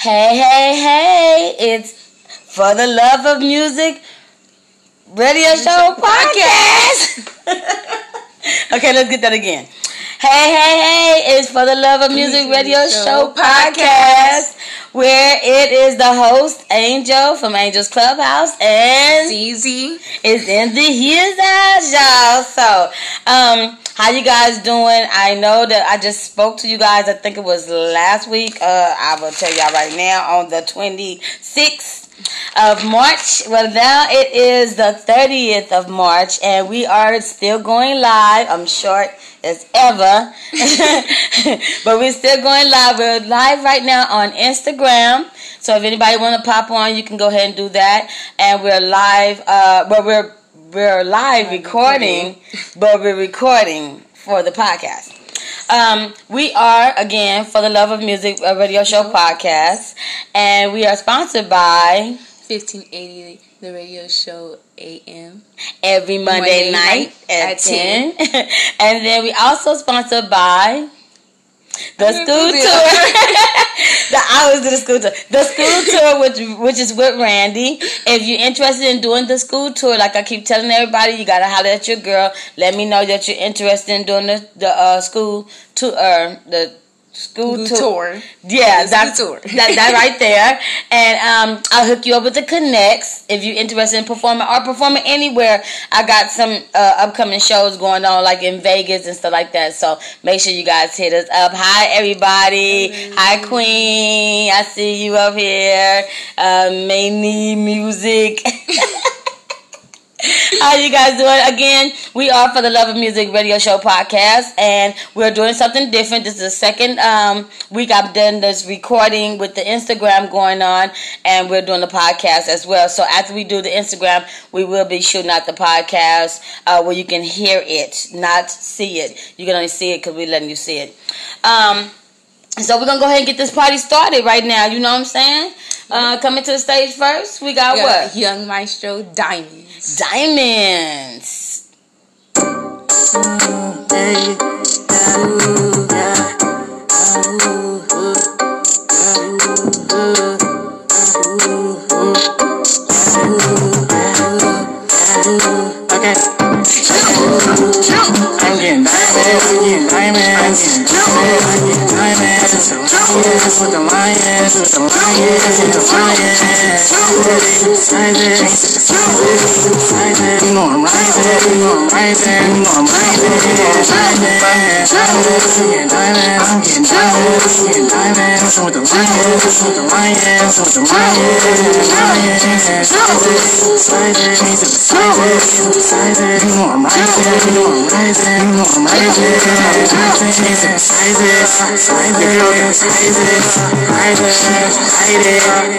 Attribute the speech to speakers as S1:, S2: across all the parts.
S1: Hey, hey, hey, it's For the Love of Music Radio Show Podcast. okay, let's get that again. Hey, hey, hey, it's For the Love of Music Radio Show Podcast where it is the host Angel from Angel's Clubhouse and
S2: CZ
S1: is in the his house, y'all. So, um, how you guys doing? I know that I just spoke to you guys. I think it was last week. Uh, I will tell y'all right now on the twenty sixth of March. Well, now it is the 30th of March, and we are still going live. I'm short as ever. but we're still going live. We're live right now on Instagram. So if anybody want to pop on, you can go ahead and do that. And we're live. Uh, but we're we're live recording, but we're recording for the podcast. Um, we are again for the Love of Music radio show podcast, and we are sponsored by
S2: 1580 the radio show AM
S1: every Monday, Monday night, night, at, at 10. 10. and then we also sponsored by the school tour. the I was the school tour. The school tour, which which is with Randy. If you're interested in doing the school tour, like I keep telling everybody, you gotta holler at your girl. Let me know that you're interested in doing the the uh, school tour, uh, the school tour. tour. Yeah, that's tour. that, that right there. And um, I'll hook you up with the connects if you're interested in performing or performing anywhere. I got some uh, upcoming shows going on, like in Vegas and stuff like that. So make sure you guys hit us up. Hi, everybody. Hi, Queen. I see you up here. Uh, need music. How you guys doing? Again, we are for the Love of Music Radio Show podcast, and we're doing something different. This is the second um, week I've done this recording with the Instagram going on, and we're doing the podcast as well. So after we do the Instagram, we will be shooting out the podcast uh, where you can hear it, not see it. You can only see it because we're letting you see it. Um, so we're gonna go ahead and get this party started right now. You know what I'm saying? Uh, coming to the stage first, we got, we got what?
S2: Young Maestro Diamond.
S1: Diamonds.
S3: Okay. I'm getting diamonds, I'm getting diamonds, I'm getting diamonds, diamonds, with the lions, with the lions, with the lions, diamonds, Rising, you. know I'm rising, you know I'm rising, you know I'm rising, getting diamonds, I'm getting diamonds, with the lions, with the lions, with the lions, lions, sliding, he's sliding, sliding, you know I'm rising, you know I'm rising, you know I'm rising, rising, he's sliding, sliding, it, it, it, it, it, it, it, it, it, it, it, it, it, it.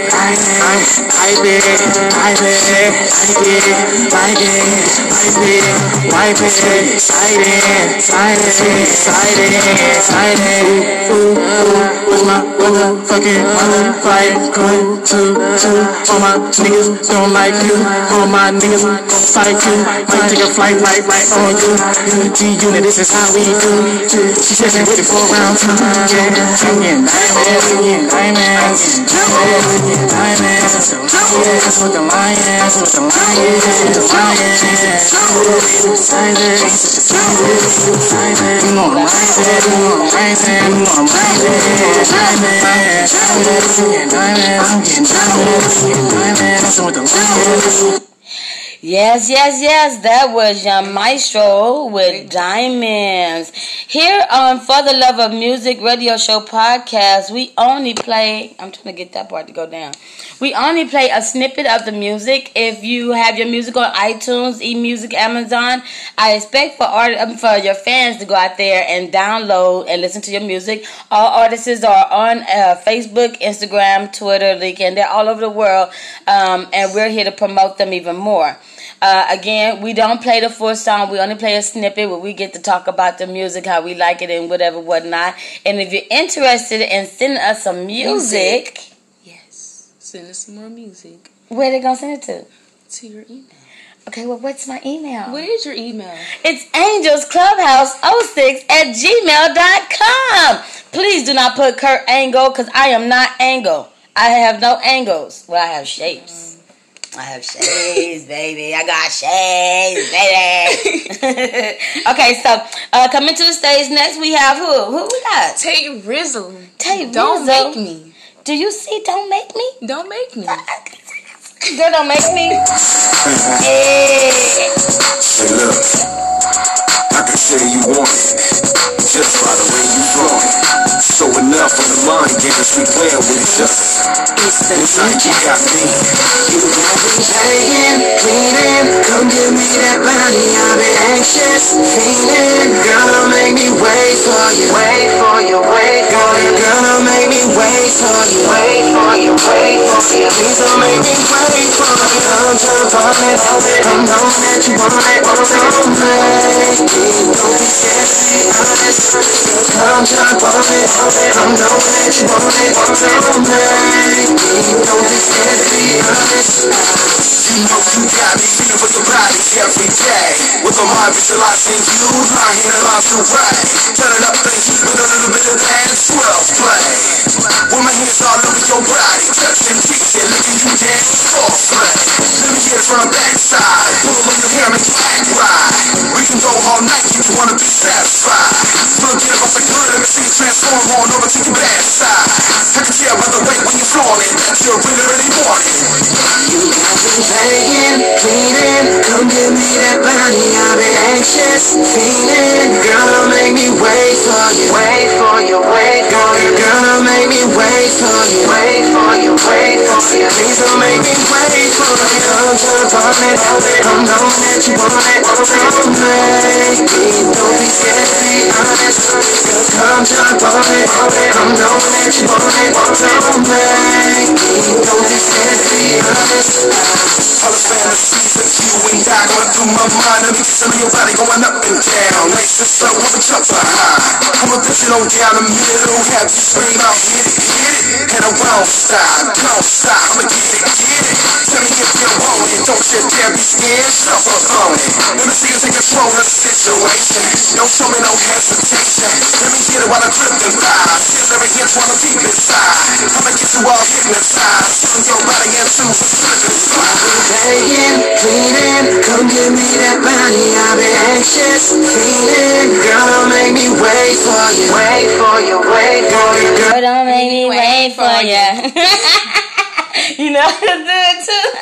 S3: Motherfucking mother fight going to, to? All my niggas don't like you, all my niggas gon' fight you. Might take a flight right, right on you. Unity unit, this is how we do. She says I'm ready for round two. Yeah, singing diamonds, singing diamonds, singing diamonds, singing diamonds. With the lions, with the lions.
S1: Yes, yes, yes. That was Young Maestro with Diamonds. Here on For the Love of Music Radio Show podcast, we only play. I'm trying to get that part to go down. We only play a snippet of the music. If you have your music on iTunes, eMusic, Amazon, I expect for art um, for your fans to go out there and download and listen to your music. All artists are on uh, Facebook, Instagram, Twitter, LinkedIn. They're all over the world, um, and we're here to promote them even more. Uh, again, we don't play the full song. We only play a snippet where we get to talk about the music, how we like it, and whatever, whatnot. And if you're interested in sending us some music, music.
S2: yes, send us some more music.
S1: Where they gonna send it to?
S2: To your email.
S1: Okay, well, what's my email?
S2: What is your email?
S1: It's angelsclubhouse06 at gmail.com. Please do not put Kurt Angle because I am not Angle. I have no angles. Well, I have shapes. I have shades, baby. I got shades, baby. okay, so uh, coming to the stage next, we have who? Who we got?
S2: Tay Rizzle.
S1: Tay
S2: Don't
S1: Rizzo.
S2: make me.
S1: Do you see? Don't make me.
S2: Don't make me.
S1: Girl, don't make me. Hey.
S4: Say, look, I can say you want it just by the way you flaunt it. So enough of the mind games we playing with each other. It's like you got me.
S3: You got me begging, pleading, come give me that body. I've been anxious, fiending. Girl, don't make me wait for you. Wait for you, wait for you. Girl, don't make me wait for you. Wait for you, wait for you. Please don't make me wait for you. Come jump on it, I'm knowing that you want it. Don't make me, don't be scared to be honest. Come jump on it, I'm knowing that you want it. Don't make me, don't be scared to be honest.
S4: You know you got me feeling for your body every day. With my mind visualizing you, my hand aligns to right. Turn it up and keep it a little bit of that swell play. With my hands all over your body, touching, teaching, licking you down, full play. Let me get it from the backside, pull on your hair, make you act right. We can go all night, you wanna be satisfied. Forget about the good, let me see you transform on over to your bad side. I can tell by the way when you're flaunting that you're really, really want it.
S3: You got me begging, pleading, come give me that body. I've been anxious, fiending. Girl, don't make me wait for you. Wait for you, wait for you. Girl, don't make me wait for you. Wait for you, wait for you. Please don't make me wait for you. Come jump on it, I'm knowing that you want it. Don't make me, don't be scared
S4: my mind get of your body going up and down. And slow, with a jump high I'ma push it on down the middle Have you scream out, hit it, hit it And I won't stop, don't stop I'ma get it, get it. Tell me if you want it Don't you dare be scared, shuffle on it Let me see you take control of the situation. Don't show me no hesitation. Let me get it while I grip them thighs Feel every inch while I'm deep inside I'ma get you all hypnotized Turn your body into a slippery slide
S3: begging, pleading, come give me that body. I've been anxious, feeling. Girl, don't make me wait for you. Wait for you, wait for you. Girl,
S1: Girl, don't make me wait for you. you know how to do it too.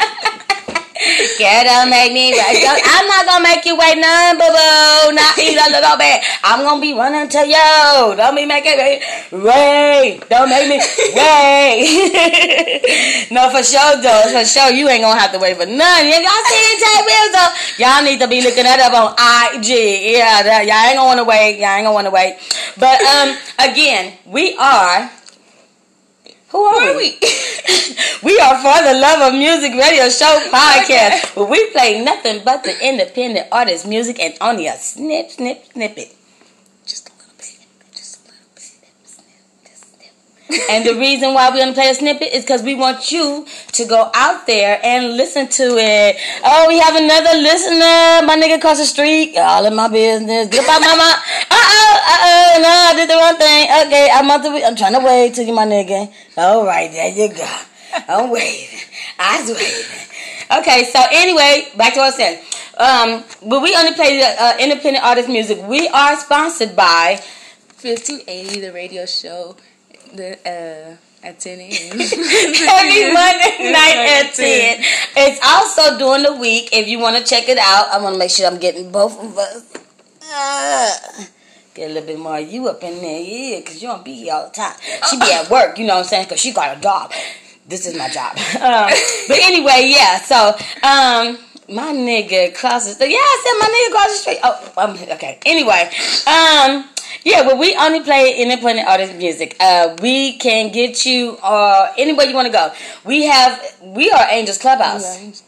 S1: Girl, don't make me wait. Don't- I'm not gonna make you wait none, boo boo. Not even a little bit. I'm gonna be running to you. Don't be making me wait. Don't make me wait. no, for sure, though. For sure, you ain't gonna have to wait for none. If y'all see Tay Rizzo, y'all need to be looking that up on IG. Yeah, that, y'all ain't gonna wanna wait. Y'all ain't gonna wanna wait. But um, again, we are. Who are,
S2: Who are
S1: we? we are for the Love of Music Radio Show podcast, where we play nothing but the independent artist music and only a snip, snip, snippet. Just a little bit. Just a little bit. Snip, snip, snip. and the reason why we're gonna play a snippet is because we want you to go out there and listen to it. Oh, we have another listener, my nigga across the street. All in my business. Get up out my mouth. Uh oh, uh oh, no, I did the wrong thing. Okay, I'm about to. I'm trying to wait till you, my nigga. All right, there you go. I'm waiting. I was waiting. Okay, so anyway, back to what I said. Um, but we only play the uh, independent artist music. We are sponsored by
S2: 1580, the radio show, the uh, at 10 a.m.
S1: every Monday night at 10. It's also during the week. If you want to check it out, I want to make sure I'm getting both of us. Uh, get a little bit more of you up in there, yeah, because you don't be here all the time. She be at work, you know what I'm saying, because she got a job. This is my job. Um, but anyway, yeah, so, um, my nigga across the street. Yeah, I said my nigga across the street. Oh, um, okay. Anyway, um, yeah, but we only play independent artist music. Uh, we can get you uh, anywhere you want to go. We have we are Angels Clubhouse.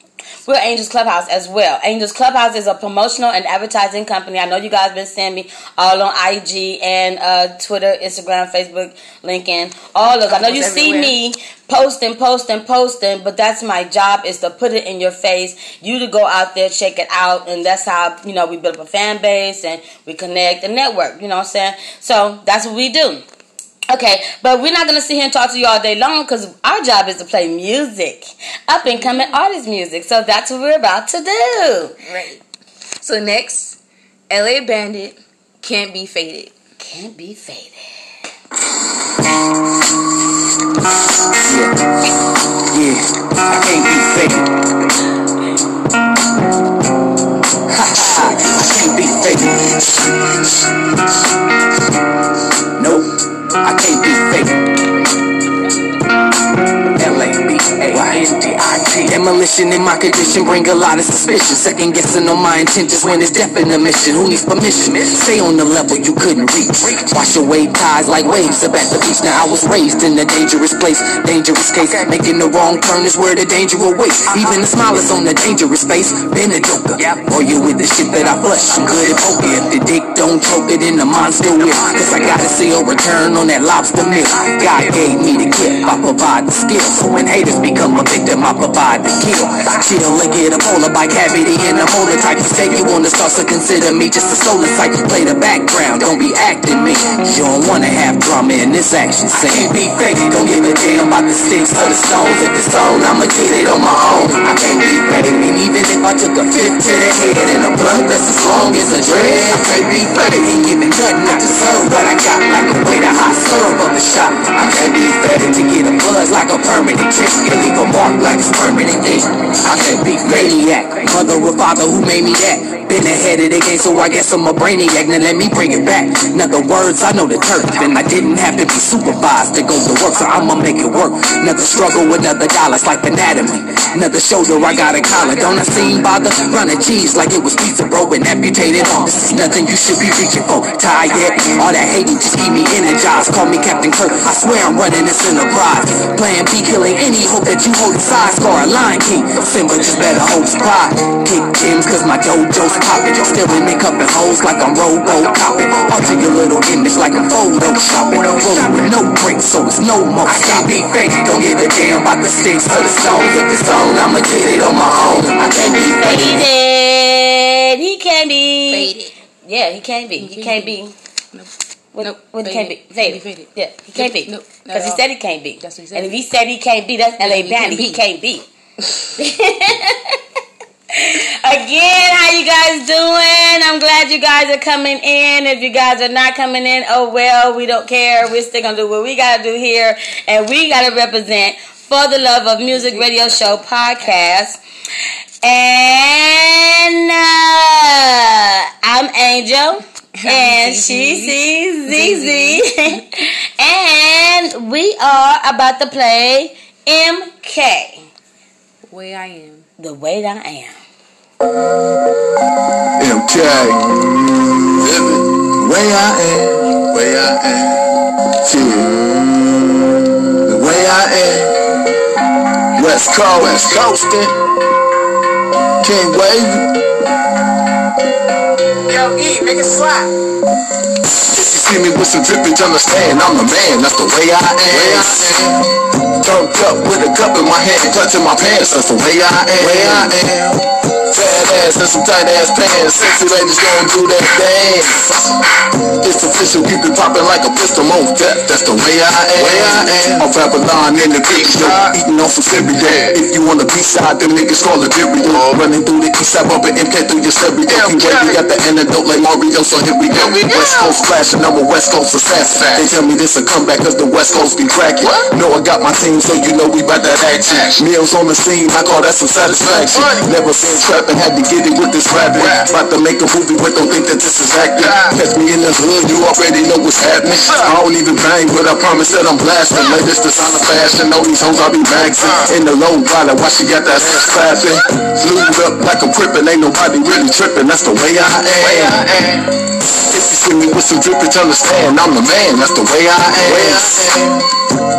S1: We're Angels Clubhouse as well. Angels Clubhouse is a promotional and advertising company. I know you guys been seeing me all on IG and uh, Twitter, Instagram, Facebook, LinkedIn, all those. I know you see me posting, posting, posting, but that's my job is to put it in your face. You to go out there, check it out, and that's how you know we build up a fan base and we connect and network. You know what I'm saying? So that's what we do. Okay, but we're not gonna sit here and talk to you all day long because our job is to play music, up and coming artist music. So that's what we're about to do.
S2: Right. So next, LA Bandit can't be faded.
S1: Can't be faded.
S5: Yeah, I can't be faded. Ha ha, I can't be faded. Demolition in my condition bring a lot of suspicion. Second guessing on my intentions when it's death in the mission. Who needs permission? Stay on the level you couldn't reach. Wash away ties like waves up at the beach Now I was raised in a dangerous place Dangerous case. Making the wrong turn is where the danger awaits Even the smile is on the dangerous face. Been a joker. Or you with the shit that I flush. I'm good at poker. If the dick don't choke it in the monster will Cause I gotta see a return on that lobster meal God gave me the gift I provide the skill. So when haters become a victim I provide the kill. Chill and get a polar bike cavity in the motor type Mistake you the start so consider me just a solar site Play the background don't be acting me. You don't wanna have drama in this action scene. I can't be fake don't give a damn about the sticks or the stones. If it's on I'ma get it on my own. I can't be fake and even if I took a fifth to the head And a blunt that's as long as a dread I can't be fake ain't giving nothing I deserve But I got like a way to hot serve of the shop I can't be fake to get a buzz like a permanent trick And leave a mark like it's permanent ink I can't be maniac Mother or father who made me that been ahead of the game, so I guess I'm a brainiac. Now let me bring it back. In other words, I know the turf, and I didn't have to be supervised to go to work, so I'ma make it work. Another struggle with another dollar, it's like anatomy. Another shoulder, I got a collar. Don't I seem bother? Running cheese like it was pizza, bro, and amputated on. Is nothing you should be reaching for. Tired yet? All that hating just keep me energized. Call me Captain Kirk. I swear I'm running this enterprise. Plan B, killing any hope that you hold aside. Score a line king. Simba just better hold his pride. Kick gyms, cause my dojo's popping. Stealing and cupping hoes like I'm robo copping. Alter your little image like I'm photo shopping. Rolling with no brakes, so it's no more. I can't be fake, don't give a damn about the sticks or the stones. If it's on, I'ma get it on my own. I can't be fake.
S1: Faded. He can't be. Yeah, he can't be. He can't be.
S2: Nope.
S1: What,
S2: Nope.
S1: what he can't be?
S2: Faded.
S1: Faded.
S2: Faded.
S1: Yeah, he can't be.
S2: Nope.
S1: Because he said he can't be.
S2: That's what he said.
S1: And if he said he can't be, that's LA
S2: can't
S1: He can't be. Again, how you guys doing? I'm glad you guys are coming in. If you guys are not coming in, oh well, we don't care. We're still gonna do what we gotta do here, and we gotta represent for the love of music radio show podcast. And uh, I'm Angel, and she's ZZ, and we are about to play MK,
S2: Way I am.
S1: the way that I am.
S6: MK. Living. Way I am. Way I am. Yeah. The way I am. West Coast. West Coastin'. King Wavy.
S5: Yo, E, make it slap.
S6: If you see me with some drippage, understand I'm the man. That's the way I am. Way I am. Turned up with a cup in my hand, clutching my pants. That's the way I am. Way I am. Fat ass and some tight ass pants. Sexy ladies gon' do that dance. It's official, keep it popping like a pistol. Most death, that's the way I am. Way I am. Off Babylon in the beach, yo, eating on some cereal. If you on the beach side, them niggas call it Vireo. Oh. Running through the east side, bumping MK through your stereo. King Wavy got the antidote like Mario, so here we go. West Coast flashing, I'm a West Coast assassin. They tell me this a comeback cause the West Coast be cracking. Know I got my team, so you know we bout that action. Meals on the scene, I call that some satisfaction. Never been trapping, had to get it with this rapping. About to make a movie, but don't think that this is acting. Catch me in the hood, you already know what's happening. I don't even bang, but I promise that I'm blasting. Latest designer fashion, all these hoes I be maxing. In the low rider, why she got that ass clapping? Glued up like I'm crippin', ain't nobody really tripping. That's the way I am. If you see me with some drippage, understand I'm the man. That's the way I am.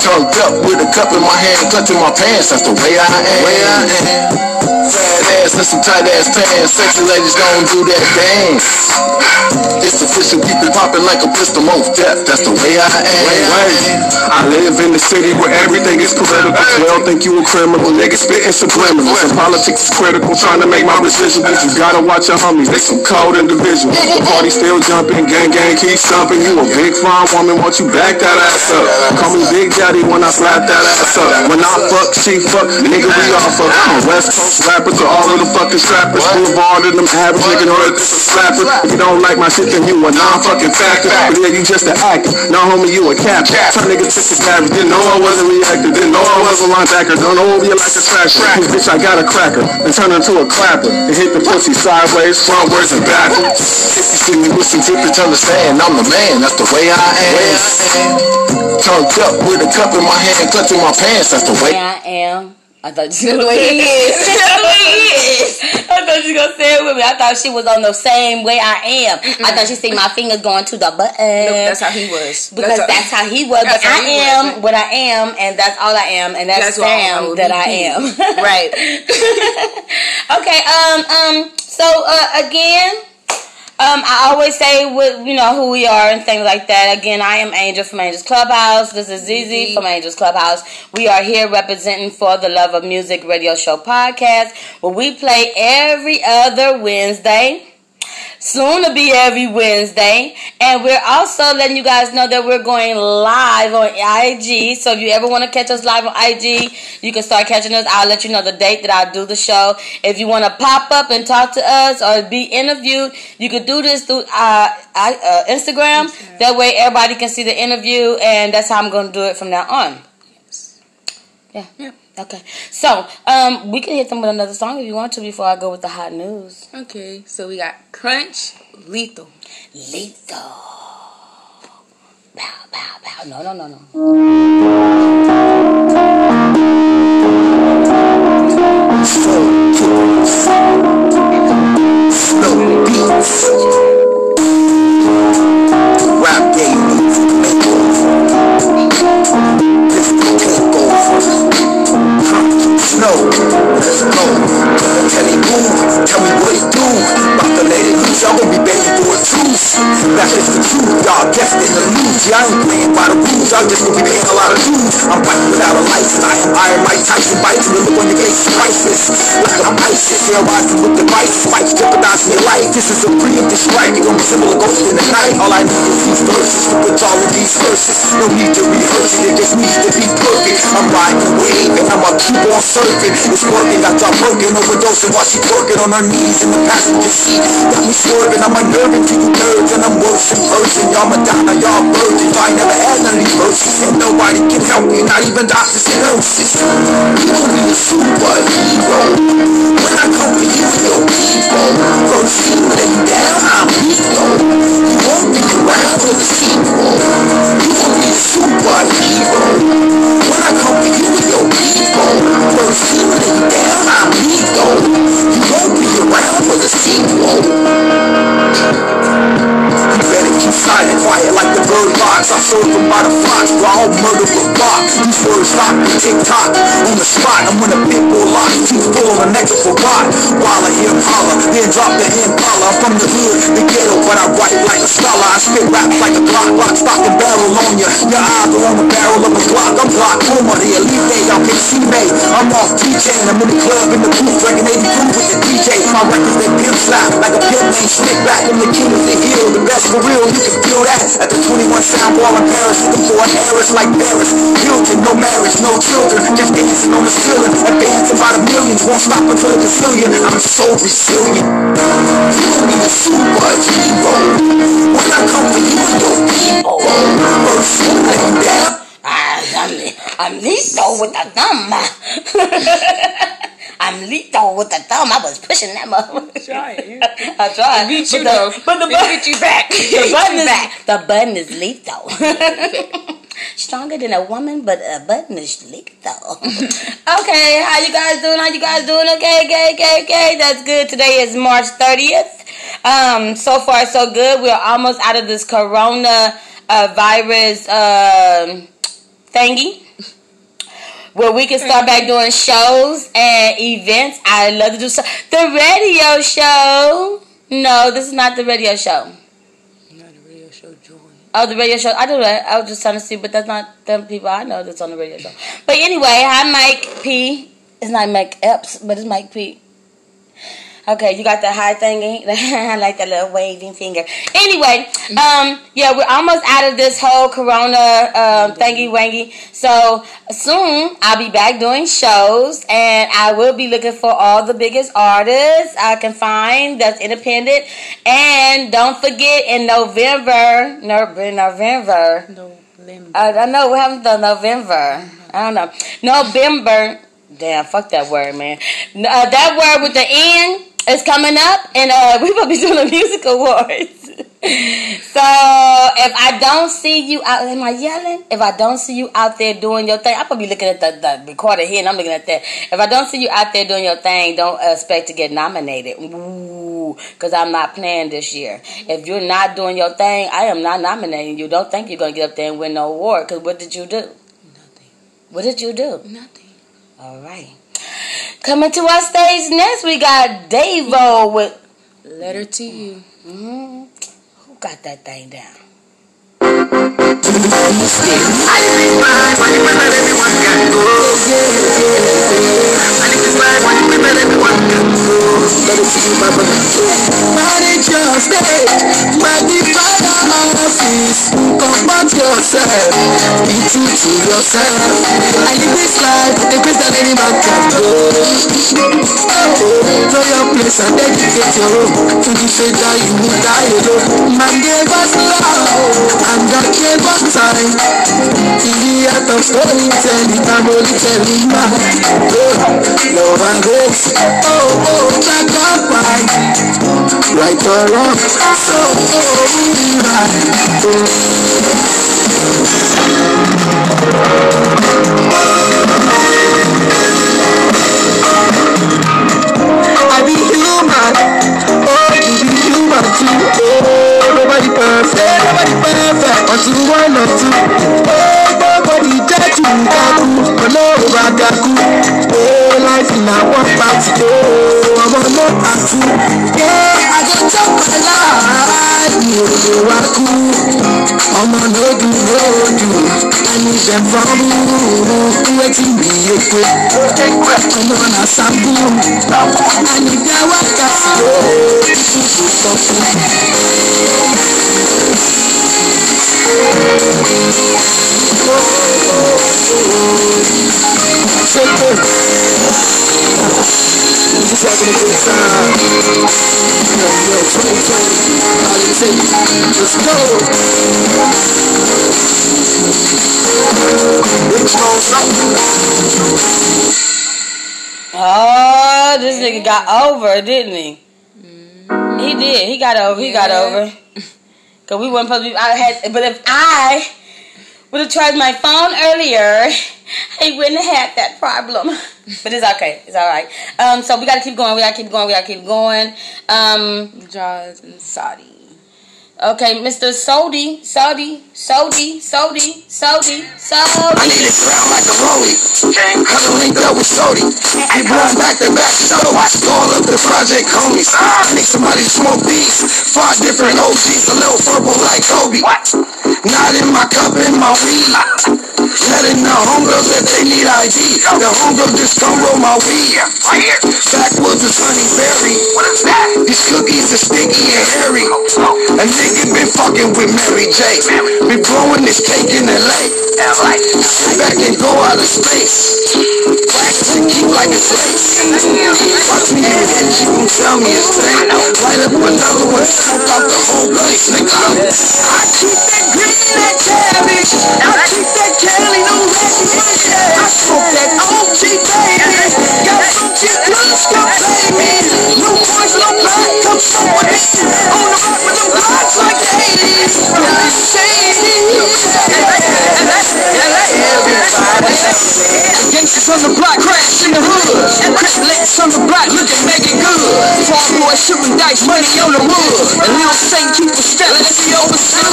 S6: Turned up with a cup in my hand, clutching my pants. That's the way I am.
S4: Fat ass and some tight ass pants. Sexy ladies gon' do that dance. It's official, keep it poppin' like a pistol, most death. That's the way I am.
S7: I live in the city where everything is political. Well, think you a criminal, niggas spitting subliminals. And politics is critical, trying to make my residuals. You gotta watch your homies, they some cold individuals. The party still jumping, gang gang keep stomping. You a big fine woman, won't you back that ass up? Call me Big Daddy when I slap that ass up. When I fuck, she fuck, nigga we all of. I'm West Coast rapper to all of the fucking strappers. Boulevard and them average nigga know that this a slapper. If you don't like my shit, then you a non-fucking factor. But yeah, you just an actor. No homie, you a cap. Some niggas took his average, didn't know I wasn't reacting, didn't know I was a linebacker. Don't know if you like a trasher. Cause bitch, I got a cracker. And turn into a clapper. And hit the pussy sideways, frontwards and backwards.
S4: If you see me with some drippage, understand I'm the man. That's the way I am. Turned up with a cup in my hand, clutching my pants. That's the way.
S1: way I am. I thought you the way he is. the way he is. I thought you gonna say it with me. I thought she was on the same way I am. I thought she see my fingers going to the button.
S2: Nope, that's how he was.
S1: because
S2: how-
S1: that's how he was. But I am
S2: was.
S1: what I am, and that's all I am, and that's,
S2: That's
S1: Sam that I am.
S2: Right.
S1: okay. Um. Um. So uh, again. Um, I always say what you know who we are and things like that. Again, I am Angel from Angel's Clubhouse. This is Zizi from Angel's Clubhouse. We are here representing for the Love of Music Radio Show podcast, where we play every other Wednesday soon to be every Wednesday. And we're also letting you guys know that we're going live on IG. So if you ever want to catch us live on IG, you can start catching us. I'll let you know the date that I'll do the show. If you want to pop up and talk to us or be interviewed, you could do this through uh, I, uh, Instagram. That way everybody can see the interview, and that's how I'm going to do it from now on. Yes. Yeah.
S2: Yeah.
S1: Okay. So, um, we can hit them with another song if you want to before I go with the hot news.
S2: Okay, so we got Crunch, Lethal.
S1: Lethal. Bow, bow, bow. No, no, no, no.
S4: Slow kickers. Slow beats. Rap game needs to make over. This will take over. Snow, let's go. Tell me who, tell me what it do. About to let it loose, y'all gonna be begging for a truce. That's just the truth, y'all in the news. Yeah, I ain't playing by the rules, y'all just gonna be paying a lot of dues. I'm fighting without a lifestyle. Iron Mike Tyson bites, and the look on your face is priceless. I'm ISIS, they're rising with devices, fights jeopardizing your life. This is a preemptive strike, you're gonna be similar ghost in the night. All I need is these verses to put all of these verses. No need to rehearse it, it just needs to be perfect. I'm riding the I'ma keep on surfing. It's working, got y'all broken, overdosing while she twerking on her knees in the passenger seat. Got me swerving, I'm unnerving to you nerds, and I'm worse in person. Y'all Madonna, y'all virgins, I ain't never had none of these verses. And nobody can help me, not even doctors and nurses. You don't need a superhero. When I come for you, your people. First you lay down, I'm ego. You won't be around for the sequel. You don't need a superhero. First you won't be around for the sequel. You better keep silent, quiet like box. I sold them by the flocks, while all murder with box. These words lock me tick-tock. On the spot, I'm when a pit bull locks. Teeth full on the neck of a rock. While I hear him holler, then drop the impala. I'm from the hood, the ghetto, but I write like a scholar. I spit rap like a Glock, lock, stock, and barrel on ya. Your eyes are on the barrel of a Glock. I'm glaucoma, the elite y'all can't see me. I'm off DJing, I'm in the club, in the booth, drinking 82 with the DJ. My records, they pimp slap, like a pimp named Slick Back. I'm the king of the hill, the best for real, you can feel that. At the 21 sound ball in Paris, looking for an heiress like Paris. Hilton, no marriage, no children, just dancing on the ceiling. Advancing by the millions, won't stop until the gazillion. I'm so resilient. You need a superhero. When I come for you and your people, first you lay down.
S1: Ah, I'm, I'm lethal with the thumb. I'm lethal with the thumb. I was pushing that motherfucker.
S2: Try it.
S1: I tried.
S2: It beat you
S1: but the,
S2: though.
S1: But the button,
S2: beat you back.
S1: the button is the button is lethal. Stronger than a woman, but a button is lethal. okay, how you guys doing? How you guys doing? Okay, okay, okay, okay. That's good. Today is March 30th. Um, so far so good. We're almost out of this corona uh, virus um thingy. Where we can start back doing shows and events. I love to do so. The radio show. No, this is not the radio show.
S2: Not the radio show joint.
S1: Oh, the radio show. I do that. I was just trying to see, but that's not them people I know that's on the radio show. But anyway, hi Mike P. It's not Mike Epps, but it's Mike P. Okay, you got the high thingy. I like that little waving finger. Anyway, um, yeah, we're almost out of this whole Corona um, thingy wangy. So soon I'll be back doing shows, and I will be looking for all the biggest artists I can find that's independent. And don't forget in November, November.
S2: No limbo.
S1: I, I know we haven't done November. I don't know. November. Damn, fuck that word, man. Uh, that word with the N is coming up, and uh, we will be doing the music awards. so if I don't see you out, am I yelling? If I don't see you out there doing your thing, I'm gonna be looking at the, the recorder here, and I'm looking at that. If I don't see you out there doing your thing, don't expect to get nominated. Ooh, because I'm not playing this year. If you're not doing your thing, I am not nominating you. Don't think you're gonna get up there and win no award. Because what did you do?
S2: Nothing.
S1: What did you do?
S2: Nothing.
S1: All right. Coming to our stage next, we got Davido with.
S2: Letter to you.
S1: Mm, who got that thing down?
S6: Manage your state, magnify your office, comfort yourself, be true to yourself. I live this life, the best that any man can do. Know your place and dedicate your own to the faith that you will die alone. Man gave us love, and God gave us time. In the art of storytelling, I'm only telling man. Love and grace, oh, oh, that God find. Right or wrong, so right. I be human, oh, you be human too. Oh, nobody perfect, nobody perfect, until one or two. Oh, nobody judge you, kaku, ọlọ́run bá kaku. Oh, life in a one party, oh, ọmọ náà àtú. Yeah, I go chop my life, mi ò lè wá kú. Ọmọ no do no do, I need them from you. Wetin be ekwe? Ọmọ na sample. I need their workers, oh, people go suffer. So good. Just having a good time. Yo, yo, 2020, all it. Let's go. Big strong something.
S1: Oh, this nigga got over, didn't he? Mm-hmm. He did. He got over. He got over. We weren't supposed to be. I had, but if I would have charged my phone earlier, I wouldn't have had that problem. But it's okay. It's all right. Um, so we gotta keep going. We gotta keep going. We gotta keep going. Um,
S2: Drawz and Sodi.
S1: Okay, Mr. Sodi, Sodi, Sodi, Sodi, Sodi,
S4: I need it sound like a rollie. Cuddle linked up with Sodi. I blowing back to back, so watch all of the project homies. I need somebody to smoke these. Five different OGs, a little purple like Kobe. Not in my cup, in my weed. Letting the homegirls that they need ID. The homegirl just come roll my weed. Right here. Backwoods is honey berry. What is that? These cookies are sticky and hairy. Oh, oh. A nigga been fucking with Mary J. Been blowing this cake in LA. LA. Sit back and go out of space. Wax and keep like it's lace. Watch me in it, she gon' tell me it's fake. Light up another one, smoke out the whole place, nigga. I keep that green, that cabbage. I keep that Kelly, no reggae. I smoke that OG, baby. Got some close to play me. No boys, no black, come fuck with me. On the road with them blocks like the 80s. Everybody. Gangsters on the block, crash in the hood. Crystallites on the block, good. Fall boys shooting dice, money on the wood. And Lil Saint keep the step, let's see overstood.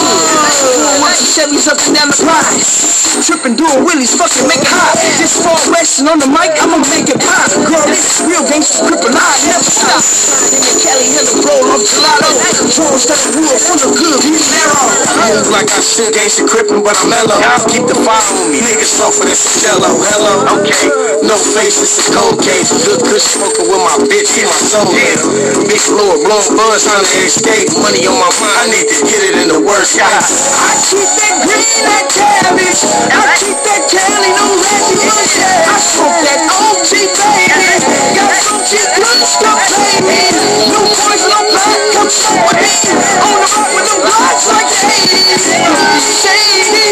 S4: Four ones and Chevys up and down the price.
S3: tripping, doing willies, fucking make it hot. Just fall resting on the mic, I'ma make it pop. Girl, this is real gangsta cripple, I never stop. In the Cali, hella roll off gelato. Drones that wood full of good, we narrow.
S4: Move like I should, gangsta crippin', but I'm mellow. Keep the fire on me, niggas slow for this jello. Hello, okay. No face, it's a cold case. Good kush smoking with my bitch, get my soul. Big Lord, blowing buzz, trying to escape. Money on my mind, I need to get it in the worst.
S3: I keep that green like cabbage. I keep that Cali, no ratchet bullshit. I smoke that OG baby. Got some shit good stuff, baby. No poison, no black, come with me. On the road with them blocks like the 80s. Shady.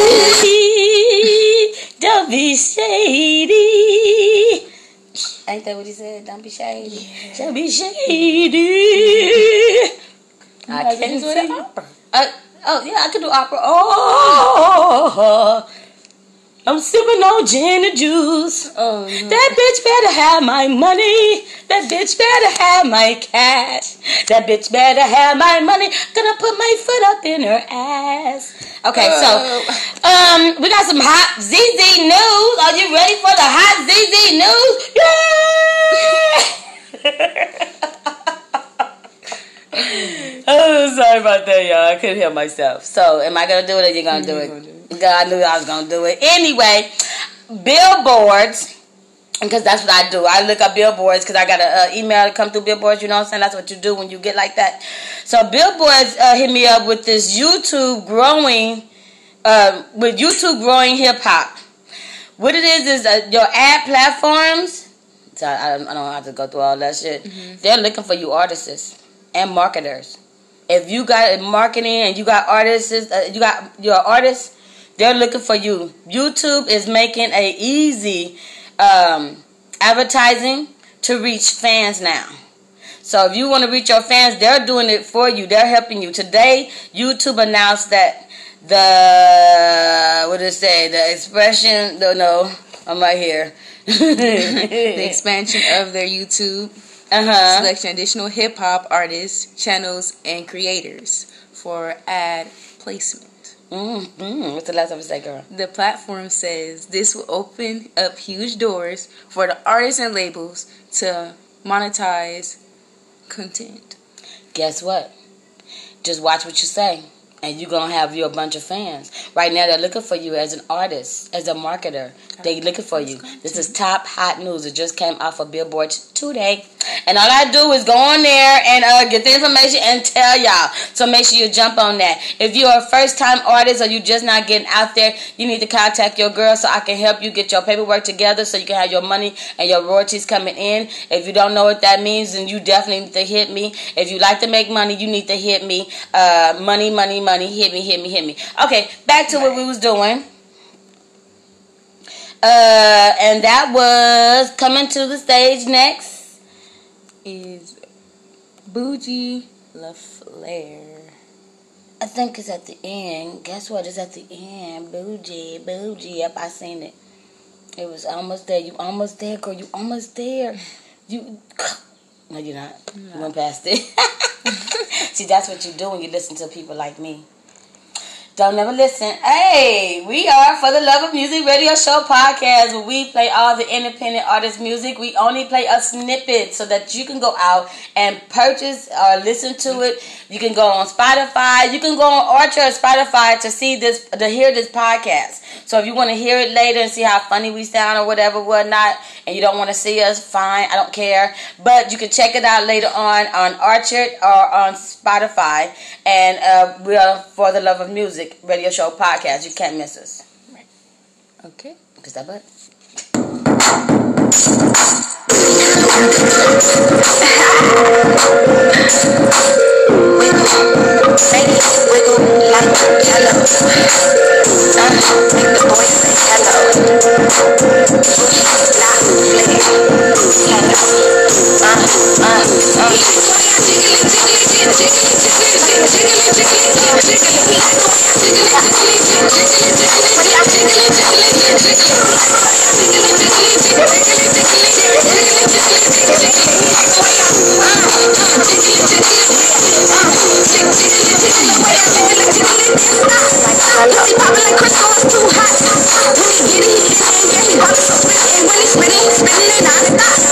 S1: Don't be shady. Ain't that what he said? Don't be shady. Don't be shady. I
S2: can
S1: can't
S2: do the opera.
S1: Uh, oh yeah, I can do opera. Oh, I'm sipping on gin and juice.
S2: Oh, no.
S1: That bitch better have my money. That bitch better have my cash. That bitch better have my money. Gonna put my foot up in her ass. Okay, so um, we got some hot ZZ news. Are you ready for the hot ZZ news? Yeah. oh, sorry about that, y'all. I couldn't help myself. So, am I gonna do it or you gonna do it? God knew I was gonna do it. Anyway, billboards because that's what I do. I look up billboards because I got an uh, email to come through billboards. You know what I'm saying? That's what you do when you get like that. So billboards uh, hit me up with this YouTube growing, uh, with YouTube growing hip hop. What it is is uh, your ad platforms. So I, I don't have to go through all that shit. They're looking for you artists and marketers. If you got marketing and you got artists, uh, you got your artists, they're looking for you. YouTube is making a easy um, advertising to reach fans now. So if you want to reach your fans, they're doing it for you. They're helping you. Today, YouTube announced that the what did it say? The expression. No, no, I'm right here.
S2: the expansion of their YouTube,
S1: Uh huh.
S2: selection additional hip hop artists, channels, and creators for ad placement.
S1: Mm-hmm. What's the last time I say, girl?
S2: The platform says this will open up huge doors for the artists and labels to monetize content.
S1: Guess what? Just watch what you say, and you're gonna have you a bunch of fans. Right now, they're looking for you as an artist, as a marketer. They looking for you. This is top hot news. It just came off of Billboard today, and all I do is go on there and uh, get the information and tell y'all. So make sure you jump on that. If you're a first time artist or you just not getting out there, you need to contact your girl so I can help you get your paperwork together so you can have your money and your royalties coming in. If you don't know what that means, then you definitely need to hit me. If you like to make money, you need to hit me. Uh, money, money, money. Hit me, hit me, hit me. Okay, back to what we was doing. Uh, and that was coming to the stage next.
S2: Is Bouji Laflare.
S1: I think it's at the end. Guess what? It's at the end. Bougie, bougie. Yep, I seen it. It was almost there. You almost there, girl. You almost there. You. No, you're not. You went past it. See, that's what you do when you listen to people like me. Don't never listen. Hey, we are for the Love of Music Radio Show podcast where we play all the independent artist music. We only play a snippet so that you can go out and purchase or listen to it. You can go on Spotify. You can go on Anchor or Spotify to see this, to hear this podcast. So if you want to hear it later and see how funny we sound or whatever, whatnot, and you don't want to see us, fine. I don't care. But you can check it out later on on Anchor or on Spotify. And uh, we are for the Love of Music radio show podcast. You can't miss us.
S2: Okay.
S1: Kiss that butt.
S8: Make it wiggle like jello. Uh, make the boys say hello. Bougie, not flair. Hello. Uh, uh, uh. Pussy poppin' like
S1: Spinning, spinning, and I'm stuck.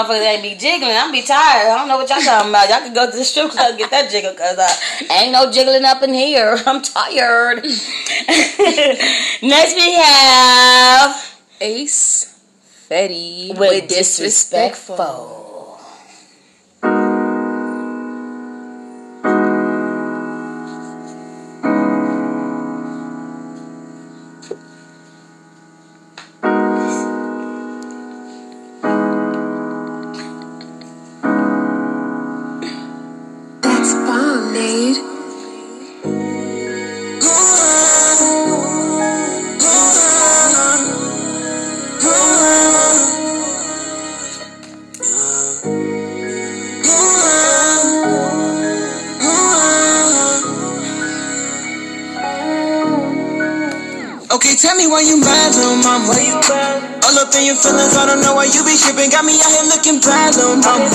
S1: Motherfuckers ain't be jiggling. I'm be tired. I don't know what y'all talking about. Y'all can go to the strip club and get that jiggle because uh, ain't no jiggling up in here. I'm tired. Next we have
S2: Ace Fetti
S1: with disrespectful.
S9: That's
S10: bad, little mama.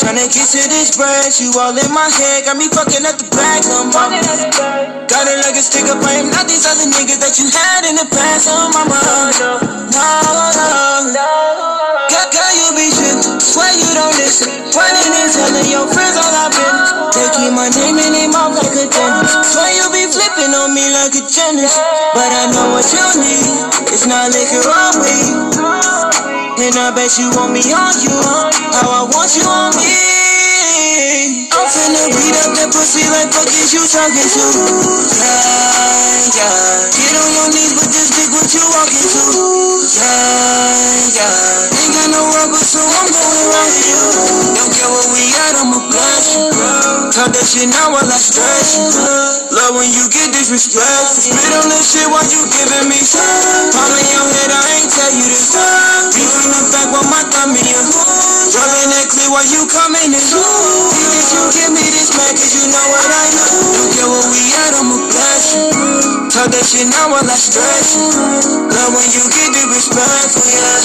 S10: Tryna get to this bread, you all in my head. Got me fucking up the mama. Got it like a stick up, I am not these other niggas that you had in the past, little mama. No, no. no. Girl, girl, you be tripping. Swear you don't listen. Running and telling your friends all I've been. They keep my name in their mouth like a dentist. Swear you be flipping on me like a genius. But I know what you need. It's not liquor or weed. And I bet you want me on you. How I want you on me. Finna beat up that pussy like fuck is you talking to? Yeah, yeah. Get on your knees with this dick, what you walking to? Yeah, yeah. Ain't got no rubber, so I'm going right you. Don't care where we at, I'ma bless you. Talk that shit now while I stress you. Love when you get disrespectful. Spit on this shit while you giving me some. Palm in your head, I ain't tell you this. Beef in the back while my thumb in your Rubbing that clear while you coming in. That you give me this man, cause you know what I know. Don't care what we at, I'ma bless you. Talk that shit now while I stress you. Love when you get disrespectful, yeah.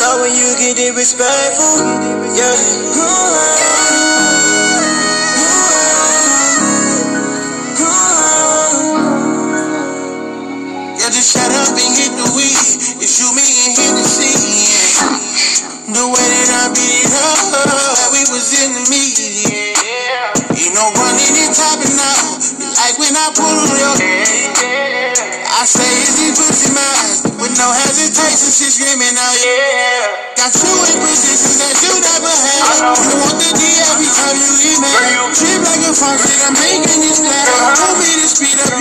S10: Love when you get disrespectful, Yeah,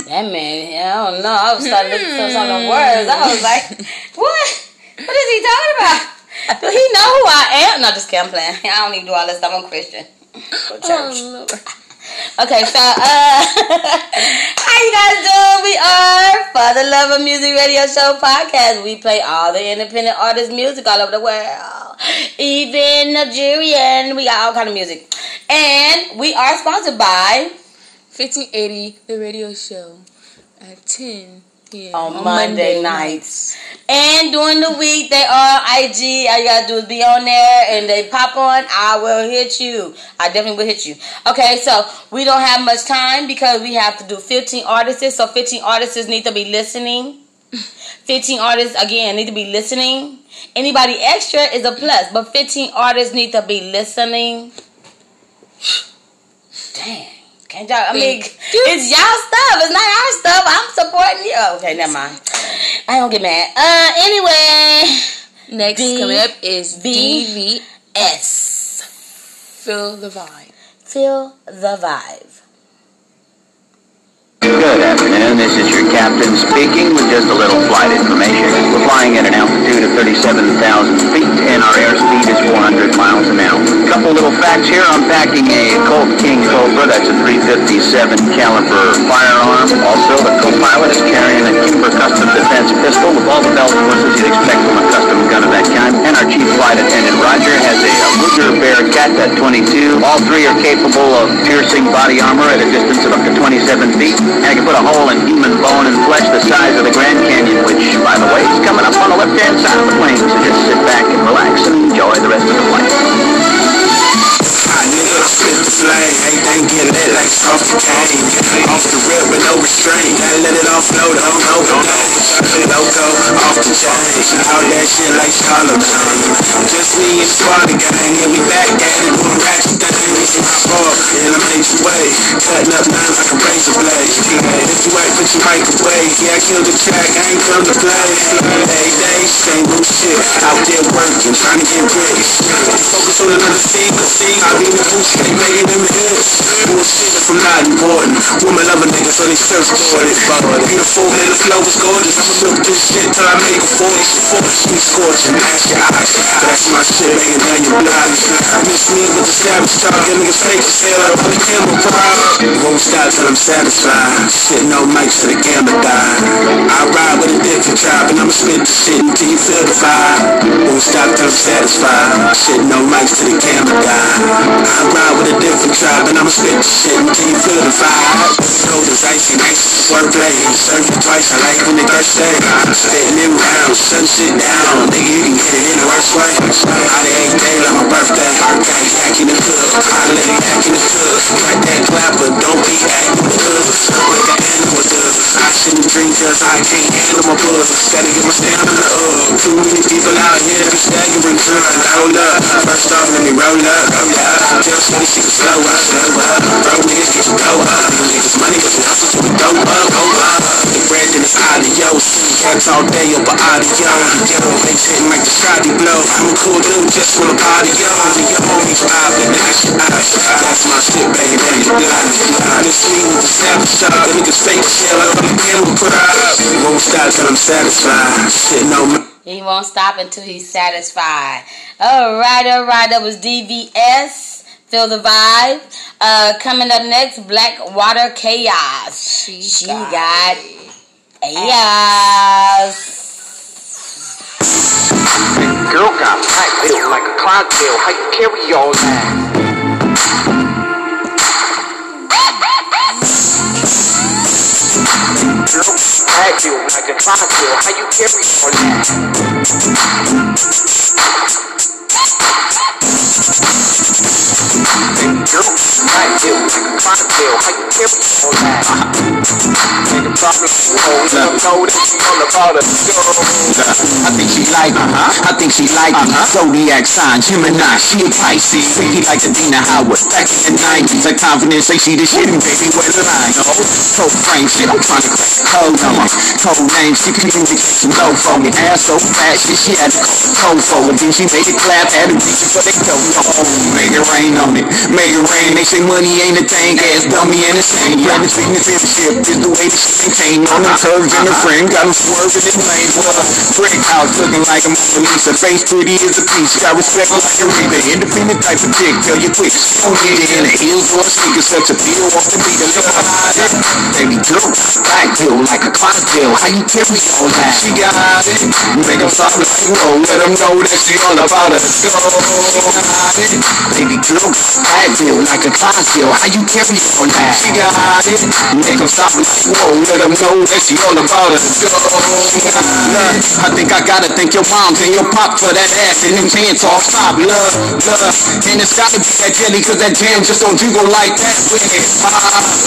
S10: That
S1: man, I don't know. I was starting to listen to some of the hmm. words. I was like, what? What is he talking about? Do he know who I am? No, just kidding. I'm playing. I don't even do all this stuff. I'm a Christian. Go church. Oh, Okay, so uh how you guys doing? We are For the Love of Music Radio Show podcast. We play all the independent artists' music all over the world. Even Nigerian. We got all kind of music. And we are sponsored by
S2: 1580, the radio show at 10 p.m.
S1: on, Monday, nights. And during the week, they are IG. All you gotta do is be on there and they pop on. I will hit you. I definitely will hit you. Okay, so we don't have much time because we have to do 15 artists. So 15 artists need to be listening. 15 artists, again, need to be listening. Anybody extra is a plus, but 15 artists need to be listening. Damn. Can't y'all, I mean, it's y'all stuff. It's not our stuff. I'm supporting you. Okay, never mind. I don't get mad. Uh, anyway.
S2: Next
S1: B-
S2: coming up is
S1: B-
S2: DVS. Feel the vibe.
S1: Feel the vibe.
S11: Good afternoon. This is your captain speaking with just a little flight information. We're flying at an altitude of 37,000 feet and our airspeed is 400 miles an hour. Couple little facts here. I'm packing a Colt King Cobra. That's a 357 caliber firearm. Also, the co-pilot is carrying a Kimber Custom Defense pistol with all the and whistles you'd expect from a custom gun of that kind. And our chief flight attendant Roger has a, Ruger Bearcat at 22. All three are capable of piercing body armor at a distance of up to 27 feet. And it can put a hole in human bone and flesh the size of the Grand Canyon, which, by the way, is coming up on the left-hand side of the plane. So just sit back and relax and enjoy the rest of the flight.
S12: The flame. Everything get lit like it's off the. Rip with no restraint. Gotta let it off flow, don't know the name. Loco, off the chain. All that shit like Charlemagne. Just me and Squad gang. And we back at it doing ratchet things. In my bar, in a major way. Cutting up lines like a razor blade. If you ain't put your mic away. Yeah, I killed the track. I ain't come to play. Every day, same old shit. Out there working, trying to get rich. Focus on another thing, cause see, I be the making them hits. Bullshit if I'm not important. Woman love a nigga, so they for it. Beautiful, and the flow is gorgeous. I'ma milk this shit till I make a force. Force me scorching, ask your eyes. That's my shit, banging down your block. Miss me with the savage talk, and niggas fake as hell. I put the camera proud. Won't stop till I'm satisfied. Shit, no mics till the camera stop till I'm satisfied. Shit, no mics to the camera die. I ride with a different tribe, and I'ma spit the shit until you feel the vibe. Cold as icy, nice wordplay. Surfing twice, I like when the dirt stay. Spitting in rounds, shutting shit down. Nigga, you can get it in the worst way. Of eight day like my birthday. Birthday, yak in the cook. I let it yak in the cook. Got that clapper, don't be acting the hood. Like an animal. I shouldn't drink cause I can't handle my buzz. Gotta get my stamina up. Too many people out here, I'm staggering good. Hold up. First off, let me roll up. Oh, roll up. Tell Shorty she can slow up. Slow up. Bro, niggas get you go up. Niggas money, but you hustle till we go up. Go up. The bread in this adios. Cats all day up a audio. Yo, they hitting like the Scotty blow. I'm a cool dude, just wanna party, yo. Yo, he's poppin', that's That's my shit, baby, then you This me with the savage shot. The niggas fake shit like on the camera crowd. Won't stop till I'm satisfied. Shit, no
S1: He won't stop until he's satisfied. All right, all right. That was DVS. Feel the vibe. Uh, coming up next, Black Water Chaos.
S2: She
S1: She
S2: got
S1: got Chaos.
S6: Girl got tight, built like a Clydesdale. How you carry all that? Girl, built like a Clydesdale. How you carry all that? Girl, built like a Clydesdale. How you carry all that? Know.
S4: I think she like me. I think she like me. Zodiac sign, Gemini, she a Pisces. Freaky like Adina Howard. Back in the 90s, her confidence say she the shit and baby, where's the line? Oh. No, cold frame shit, I'm trying to crack the code on me. Code name, she communication low for me. Ass so fat, shit, she had to call the code for it. Then she made it clap, had to reach for they don't know. Make it rain on it, make it rain. They say money ain't a thing, ass dummy and insane. Yeah, this in the ship is the way that she maintain on the curves in the frame. Got them swerving in lanes. Well, brick house looking like a Mona Lisa. Face pretty as a peach. Got respect like a Reba. Independent type of chick. Tell you quick. She don't get it in the heels or sneakers. Such a feel off the beat. Look at it. Baby girl, black bill like a Clydesdale. How you carry all that? She got it. Make them stop like whoa. Let them know that she all about us. Go. Baby girl, black bill like a Clydesdale. How you carry all that? She got it. Make them stop like whoa. Let she all about us. I think I gotta thank your moms and your pop for that ass and them pants off top. Love, love, and it's gotta be that jelly cause that jam just don't jiggle like that when it pop.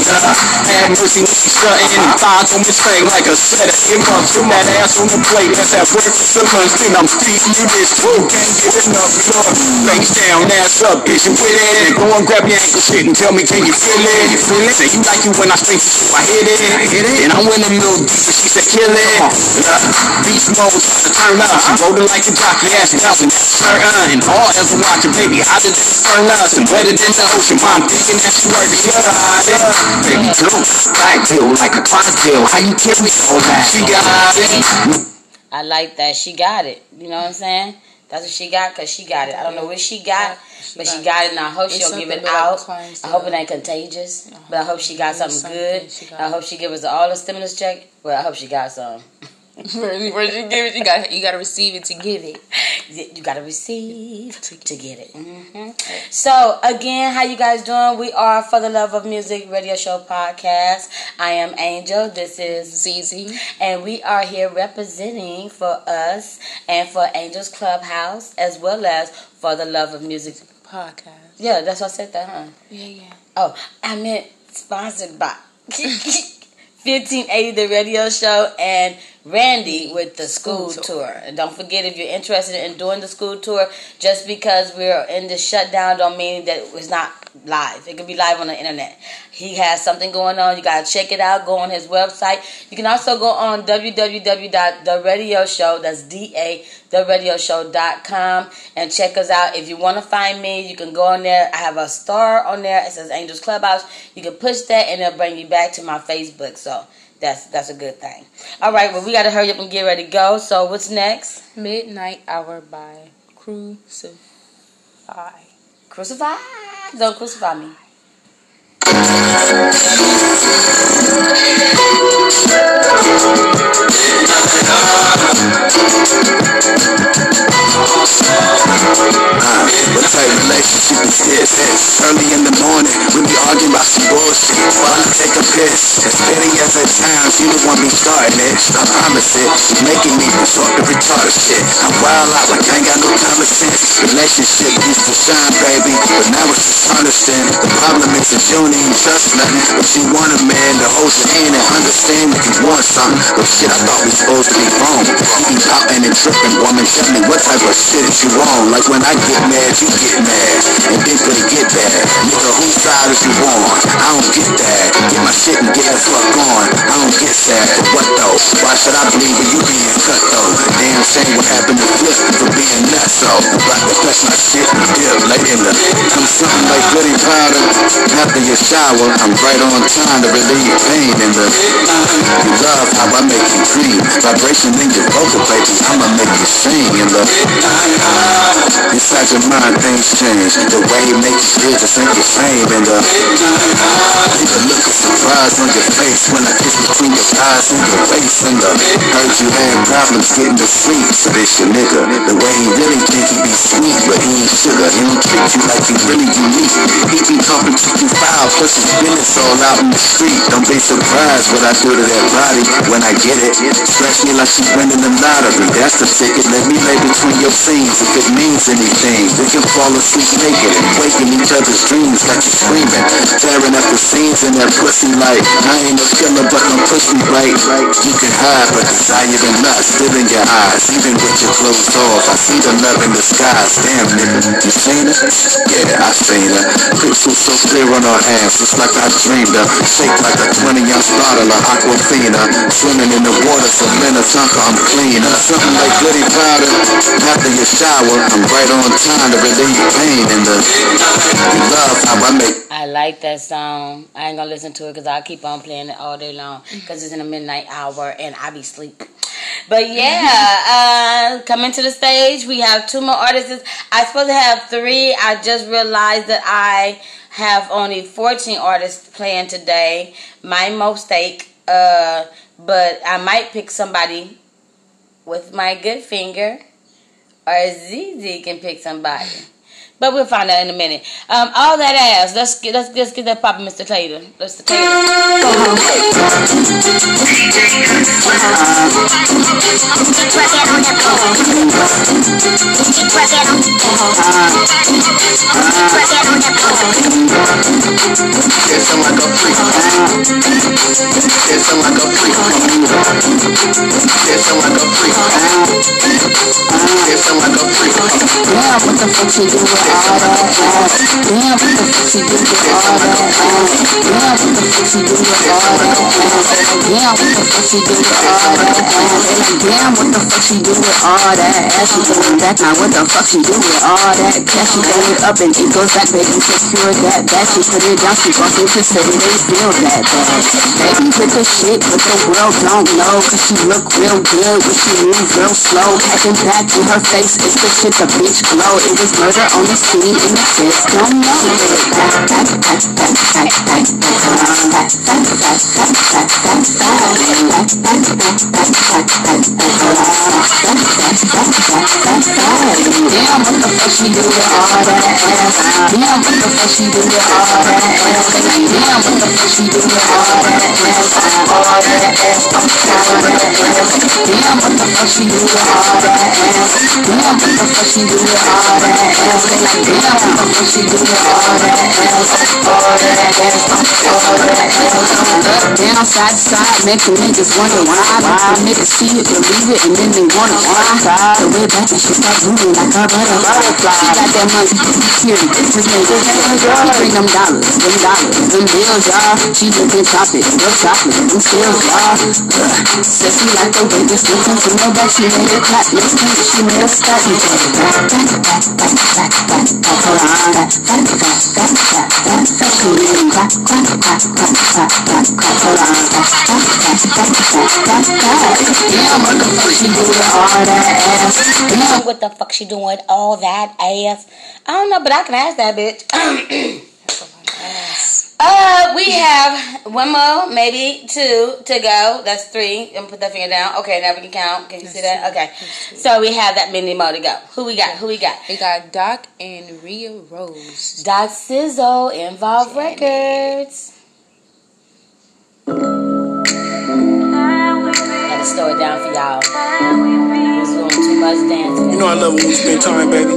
S4: Love, have mercy when she strutting and thighs on this thing like a setter. Give up from that ass on the plate. Let's work breakfast for lunch, then I'm feeding you this too. Can't get enough love. Face down, ass up, bitch, and with it. Go and grab your ankle shit and tell me, can you feel it? You feel it? Say you like you when I to you, I hit it. I hit it. And I went a little deeper, she said, kill it. Love, uh, beast mode, to turn up. She rolling like a jockey, ass bouncing, turn on. And all as a watching, baby, I did this turn us? And wetter than the ocean, mom thinking that she worth it. Yeah, baby, girl, black bill like a Clydesdale. How you carry all that? She got it.
S1: I like that. She got it. You know what I'm saying? That's what she got because she got it. I don't know what she got, but she got it, and I hope she'll give it out. I hope it ain't contagious, but I hope she got something good. I hope she give us all the stimulus check. Well, I hope she got some.
S2: Where you give it, you got you got to receive it to give it.
S1: You gotta receive to get it. hmm So again, how you guys doing? We are for the love of music radio show podcast. I am Angel. This is
S2: ZZ.
S1: and we are here representing for us and for Angels Clubhouse as well as for the love of music
S2: Podcast.
S1: Yeah, that's what I said that, huh?
S2: Yeah, yeah.
S1: Oh, I meant sponsored by 1580 The Radio Show and Randy with the school,
S2: School
S1: tour. And don't forget if you're interested in doing the school tour, just because we're in the shutdown don't mean that it's not live. It could be live on the internet. He has something going on. You gotta check it out. Go on his website. You can also go on www.theradioshow. That's D A theradioshow.com and check us out. If you want to find me, you can go on there. I have a star on there. It says Angels Clubhouse. You can push that and it'll bring you back to my Facebook. So that's that's a good thing. All right, well we gotta hurry up and get ready to go. So what's next?
S2: Midnight Hour by KruCifi.
S1: KruCifi. Don't crucify me.
S4: Early in the morning, we be arguing about some bullshit. While I take a piss, as petty as times, you the one be starting it. I making me resort to retarded shit. I'm wild out like I ain't got no common sense. Relationship used to shine, baby, but now it's just understand. The problem is that you don't even trust nothing, but you want a man to hold your hand and understand if you want something. But shit, I thought we supposed to be wrong. You be pouting and tripping, woman. Tell me what type of shit you on? Like when I get mad, you get mad, and then when it get bad, nigga, whose side is you on? I don't get that. Get my shit and get the fuck on. I don't get sad. What though? Why should I when you being cut though? Damn shame what happened to Flip for being nuts though. To touch my shit dip late in the I'm something like goody powder. After your shower, I'm right on time to relieve pain in the You love how I make you dream. Vibration in your vocal, baby. I'ma make you sing in the Inside your mind, things change. The way you make you feel just ain't the same in the Leave a look of surprise on your face when I kiss between your thighs and your waist in the Heard you had problems getting to sleep, so this your nigga. The way he really think he be sweet, but he ain't sugar. He don't treat you like you really unique. He be talking to you foul, plus his business all out in the street. Don't be surprised what I do to that body when I get it. Scratch me like she's winning the lottery. That's the ticket. Let me lay between your scenes if it means anything. We can fall asleep naked and waking each other's dreams like you screaming. Staring at the scenes in that pussy like I ain't no killer, but don't push me right. You can hide, but desire and lust still in your eyes. Even with your clothes off, I see the love in the skies. Damn, nigga, you seen it? Yeah, I seen her. Crystal so clear on her hands, just like I dreamed her. Shaped like a 20 ounce bottle of Aquafina. Swimming in the water, so Minnetonka, I'm cleaner. Something like goody powder. After your shower, I'm right on time to relieve pain in the love how I make
S1: I like that song. I ain't gonna listen to it because I'll keep on playing it all day long because it's in the midnight hour and I be sleep. But yeah, uh, coming to the stage, we have two more artists. I supposed to have three. I just realized that I have only 14 artists playing today. My mistake. Uh, but I might pick somebody with my good finger, or ZZ can pick somebody. But we'll find out in a minute. Um, all that ass. Let's get let's, let's get that pop, Mr. Clayton. Mr. Clayton.
S4: Yes, I'm like a freak. Yes, I'm like a freak. Yes, I'm like a freak. Yes, like a freak.
S13: Now, what the fuck you doing? Damn, what the fuck she do with all that ass? She goes back now. What the fuck she do with all that cash? She bang up and it goes back, baby. Secure that that She put it down. She bust it to say they feel that bad. Baby, with the shit, but the world don't know. She look real good, when she move real slow. Hacking back to her face, it's the shit the beach glow. It was murder on the see in the system. She do with all that? Damn, what the fuck she do with all that? Damn, what the fuck she do with all that? All that ass, ass. Damn, what the fuck she do with all that? Damn, what the fuck she do with all that? Damn, what the fuck she do with all that? All that ass. Up, down, side to side, make the niggas wonder why. The niggas see it, believe it, and then they wanna fly. The way back and she start moving like a butterfly. She got that money, period. His name is She bring them dollars, them dollars, them bills, y'all. She looking chocolate, real chocolate, them skills, y'all. Uh, she like way this listen to her back. She made it clap, listen, she made a stop. She said, back, back, back, back, back, back, back, hold on, back, back, back, back, back, back, back. She made it clap, clap, clap, clap, clap, clap, clap, hold on, back, back, back, back, back, back, back. Damn, what the fuck she do with all that ass? Damn,
S1: What the fuck she doing all that ass? I don't know, but I can ask that bitch. uh, we have one more, maybe two to go. That's three. And put that finger down. Okay, now we can count. Can you see that? Okay. So we have that many more to go. Who we got? Who we got?
S2: We got Doc and Ria Rose.
S1: Doc Sizzo, Involve Records. Slow it down for y'all. Doing too much dancing.
S7: You know I love when we spend time, baby.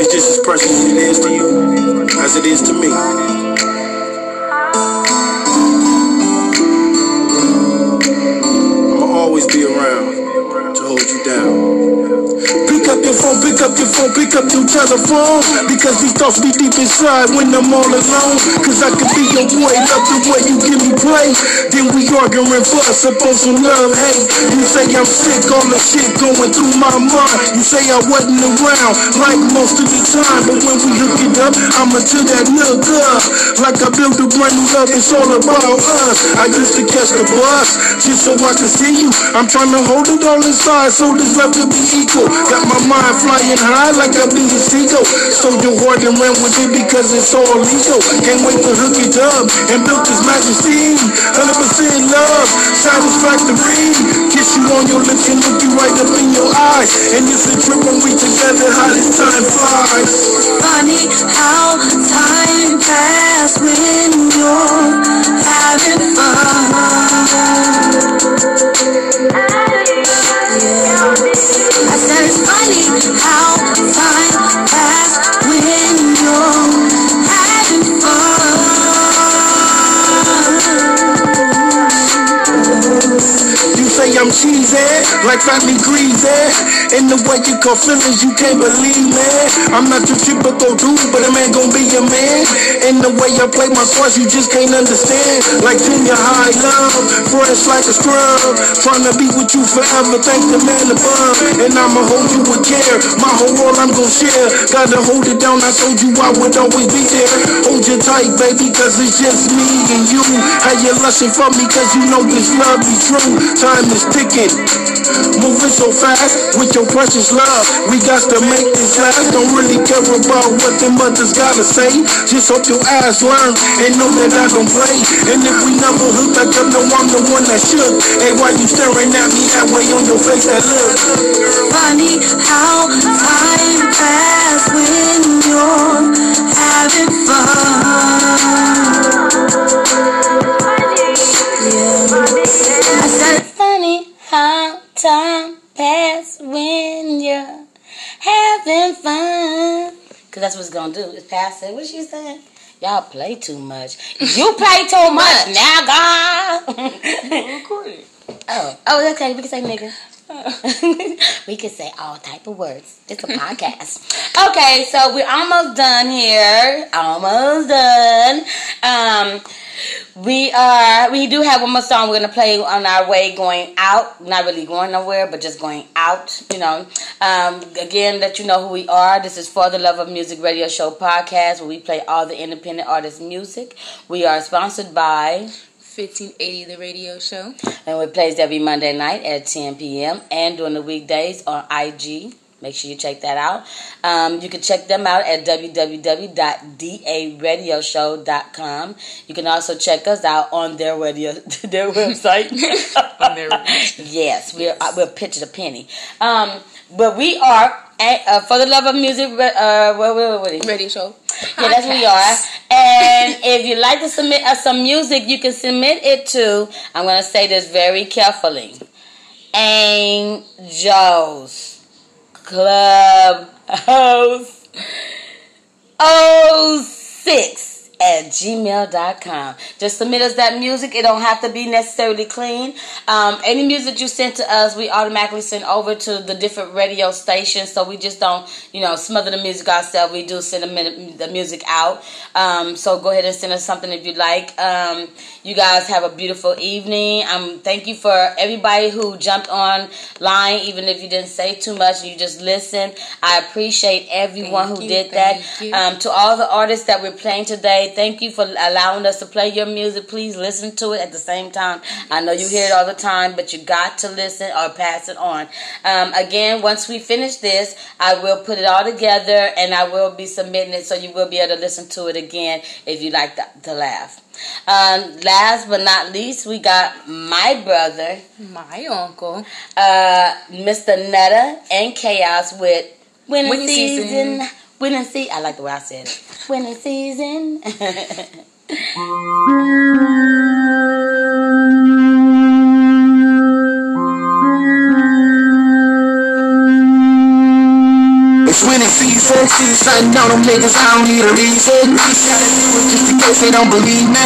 S7: It's just as precious as it is to you, as it is to me. I'ma always be around to hold you down. Pick up your phone, pick up your phone, pick up your telephone. Because these thoughts be deep inside when I'm all alone. Cause I could be your boy, love the way you give me play. Then we arguing fuss up on some love, hate. You say I'm sick, all the shit going through my mind. You say I wasn't around like most of the time. But when we hook it up, I'ma to that look up. Like I built a brand new love, it's all about us. I used to catch the bus just so I could see you. I'm trying to hold it all inside so this love could be equal. Got my mind flying high like I be a seagull. So your heart and ran with it because it's all legal. Can't wait to hook it up and build this majesty. 100% love, satisfactory. Kiss you on your lips and look you right up in your eyes. And it's a trip when we together, how this time flies.
S8: Funny how time passes when you're having fun. Yeah. I said it's funny how
S7: Cheesy, like family greasy. In the way you call feelings, you can't believe man. I'm not your typical dude, but a man gon' be a man. In the way I play my cards, you just can't understand. Like junior high love, fresh like a scrub. Trying to be with you forever, thank the man above. And I'ma hold you with care. My whole world I'm gon' share. Gotta hold it down, I told you I would always be there. Hold you tight, baby, cause it's just me and you. How you lusting for me, cause you know this love be true. Time is ticking. Moving so fast with your precious love. We got to make this last. Don't really care about what the mothers gotta say. Just hope your eyes learn and know that I don't play. And if we never hook, I just know I'm the one that should. Hey, why you staring at me that way on your face? That look.
S8: Funny how time passes when you're having fun.
S1: Having fun. Cause that's what it's gonna do. It's pass it. What she saying? Y'all play too much. You play too much now, God. Oh, oh, okay. We can say nigga. we can say all type of words. It's a podcast. okay, so we're almost done here. Almost done. Um, we are. We do have one more song we're gonna play on our way going out. Not really going nowhere, but just going out. You know. Um, again, let you know who we are. This is For the Love of Music Radio Show podcast, where we play all the independent artist music. We are sponsored by.
S2: 1580 The Radio Show.
S1: And we plays every Monday night at 10 p.m. and during the weekdays on IG. Make sure you check that out. Um, you can check them out at www.daradioshow.com. You can also check us out on their radio, their website.
S2: On their
S1: yes, we're uh, we're pitched a penny. Um, but we are A- uh, for the love of music. Uh, what, what, what,
S2: Radio show.
S1: Yeah, that's who you are. And if you'd like to submit us some music, you can submit it to, I'm going to say this very carefully, Angels Club House 06 at gmail.com. Just submit us that music. It don't have to be necessarily clean. Um, any music you send to us, we automatically send over to the different radio stations. So we just don't, you know, smother the music ourselves. We do send the, the music out. Um, so go ahead and send us something if you like. Um, you guys have a beautiful evening. Um, thank you for everybody who jumped on line, even if you didn't say too much and you just listened. I appreciate everyone
S2: Thank
S1: who
S2: you,
S1: did that. Um, to all the artists that we're playing today, thank you for allowing us to play your music. Please listen to it at the same time. I know you hear it all the time, but you got to listen or pass it on. Um, again, once we finish this, I will put it all together and I will be submitting it so you will be able to listen to it again if you like to, to laugh. Um, last but not least, we got my brother,
S2: My uncle.
S1: uh, Mr. Naduh and Khaos with Winning season.
S2: Season.
S1: Winning season. I like the way I said it. Winning season.
S10: It's winning season, the sun on them niggas, I don't need a reason. Gotta do it just in case they don't believe me.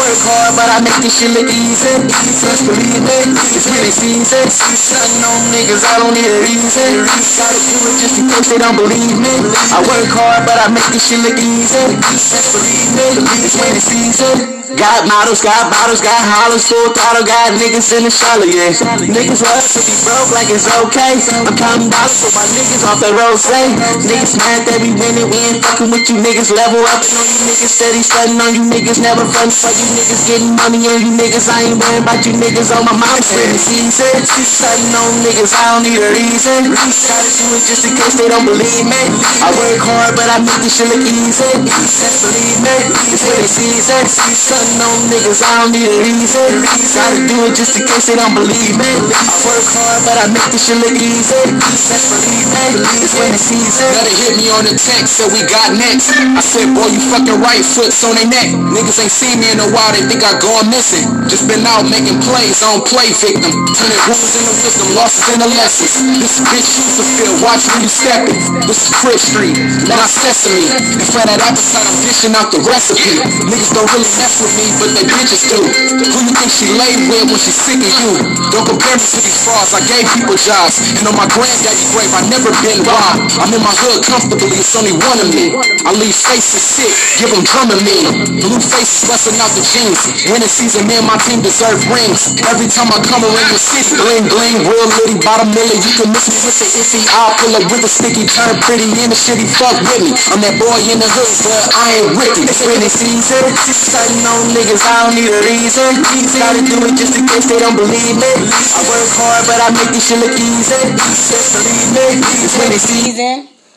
S10: Work hard, but I make this shit look easy. Just believe me, it's winning season. See the sun on niggas, I don't need a reason. Gotta do it just in case they don't believe me. I work hard, but I make this shit look easy. Just believe me, it's winning season. Got models, got bottles, got hollers, full throttle, got niggas in the shallow, yeah. Niggas love to be broke like it's okay. I'm counting dollars for my niggas off that road, say. Niggas mad that we winning, we ain't fucking with you niggas. Level up and on you niggas, steady stunting on you niggas. Never front for you niggas, getting money on you niggas. I ain't worrying about you niggas on my mouth. Winning season, stunting on niggas, I don't need a reason. Gotta do it just in case they don't believe me. I work hard, but I make this shit look easy. Believe me, it's winning season. On niggas, I don't need a reason. Gotta do it just in case they don't believe me. I work hard, but I make this shit look easy. Just believe me, it's winning season.
S5: Better hit me on the text, so we got next. I said, boy, you fucking right, foot's on their neck. Niggas ain't seen me in a while, they think I gone missing. Just been out making plays, I don't play victim. Turning wounds into wisdom, losses into lessons. This bitch used to feel, watch where you stepping. This is Fritz Street, not Sesame. And for that appetite, I'm dishing out the recipe. Niggas don't really mess with me, but they bitches do. Who you think she lay with when she sick of you? Don't compare me to these frauds, I gave people jobs. And on my granddaddy grave, I never been robbed. I'm in my hood comfortably, it's only one of me. I leave faces sick, give them drumming me. Blue faces busting out the jeans. Winning season, me and my team deserve rings. Every time I come around your city, bling bling, real litty, bottom milli. You can miss me with the iffy, I'll pull up with a sticky, turn pretty in the shitty, fuck with me. I'm that boy in the hood, but I ain't Ricky.
S10: It's winning season. Stunting on niggas, I don't need a reason. Gotta do it just in case they don't believe me. I work hard, but I make this shit look easy. Just believe me, it's winning season.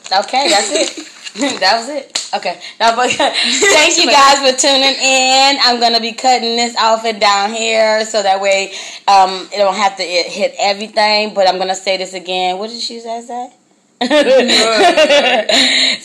S1: Okay, that's it. that was it. Okay. Now, but thank you guys for tuning in. I'm gonna be cutting this outfit down here so that way um, it don't have to it hit everything. But I'm gonna say this again. What did she say? so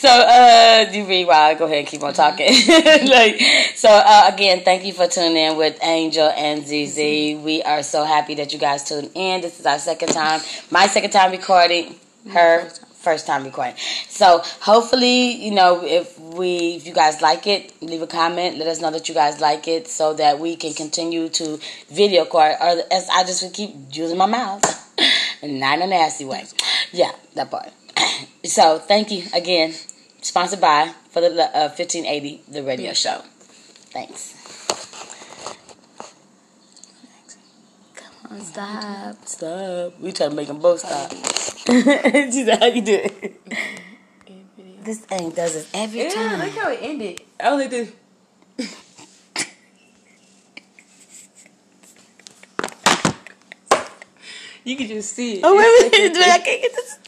S1: uh you read while I go ahead and keep on talking. like so uh, again, thank you for tuning in with Angel and ZZ. We are so happy that you guys tuned in. This is our second time, my second time recording, her first time recording. So hopefully, you know, if we if you guys like it, leave a comment, let us know that you guys like it so that we can continue to video record or as I just keep using my mouth. Not in a nasty way. Yeah, that part. so thank you again. Sponsored by for the uh, 1580 the radio show. Thanks. Come on, stop, stop. We trying to make them both stop. she said, "How you do it?" This thing does it every
S2: Yeah,
S1: time.
S2: look how it ended. I only did. you can just see it.
S1: Oh
S2: It's
S1: wait, wait,
S2: a-
S1: I can't get this.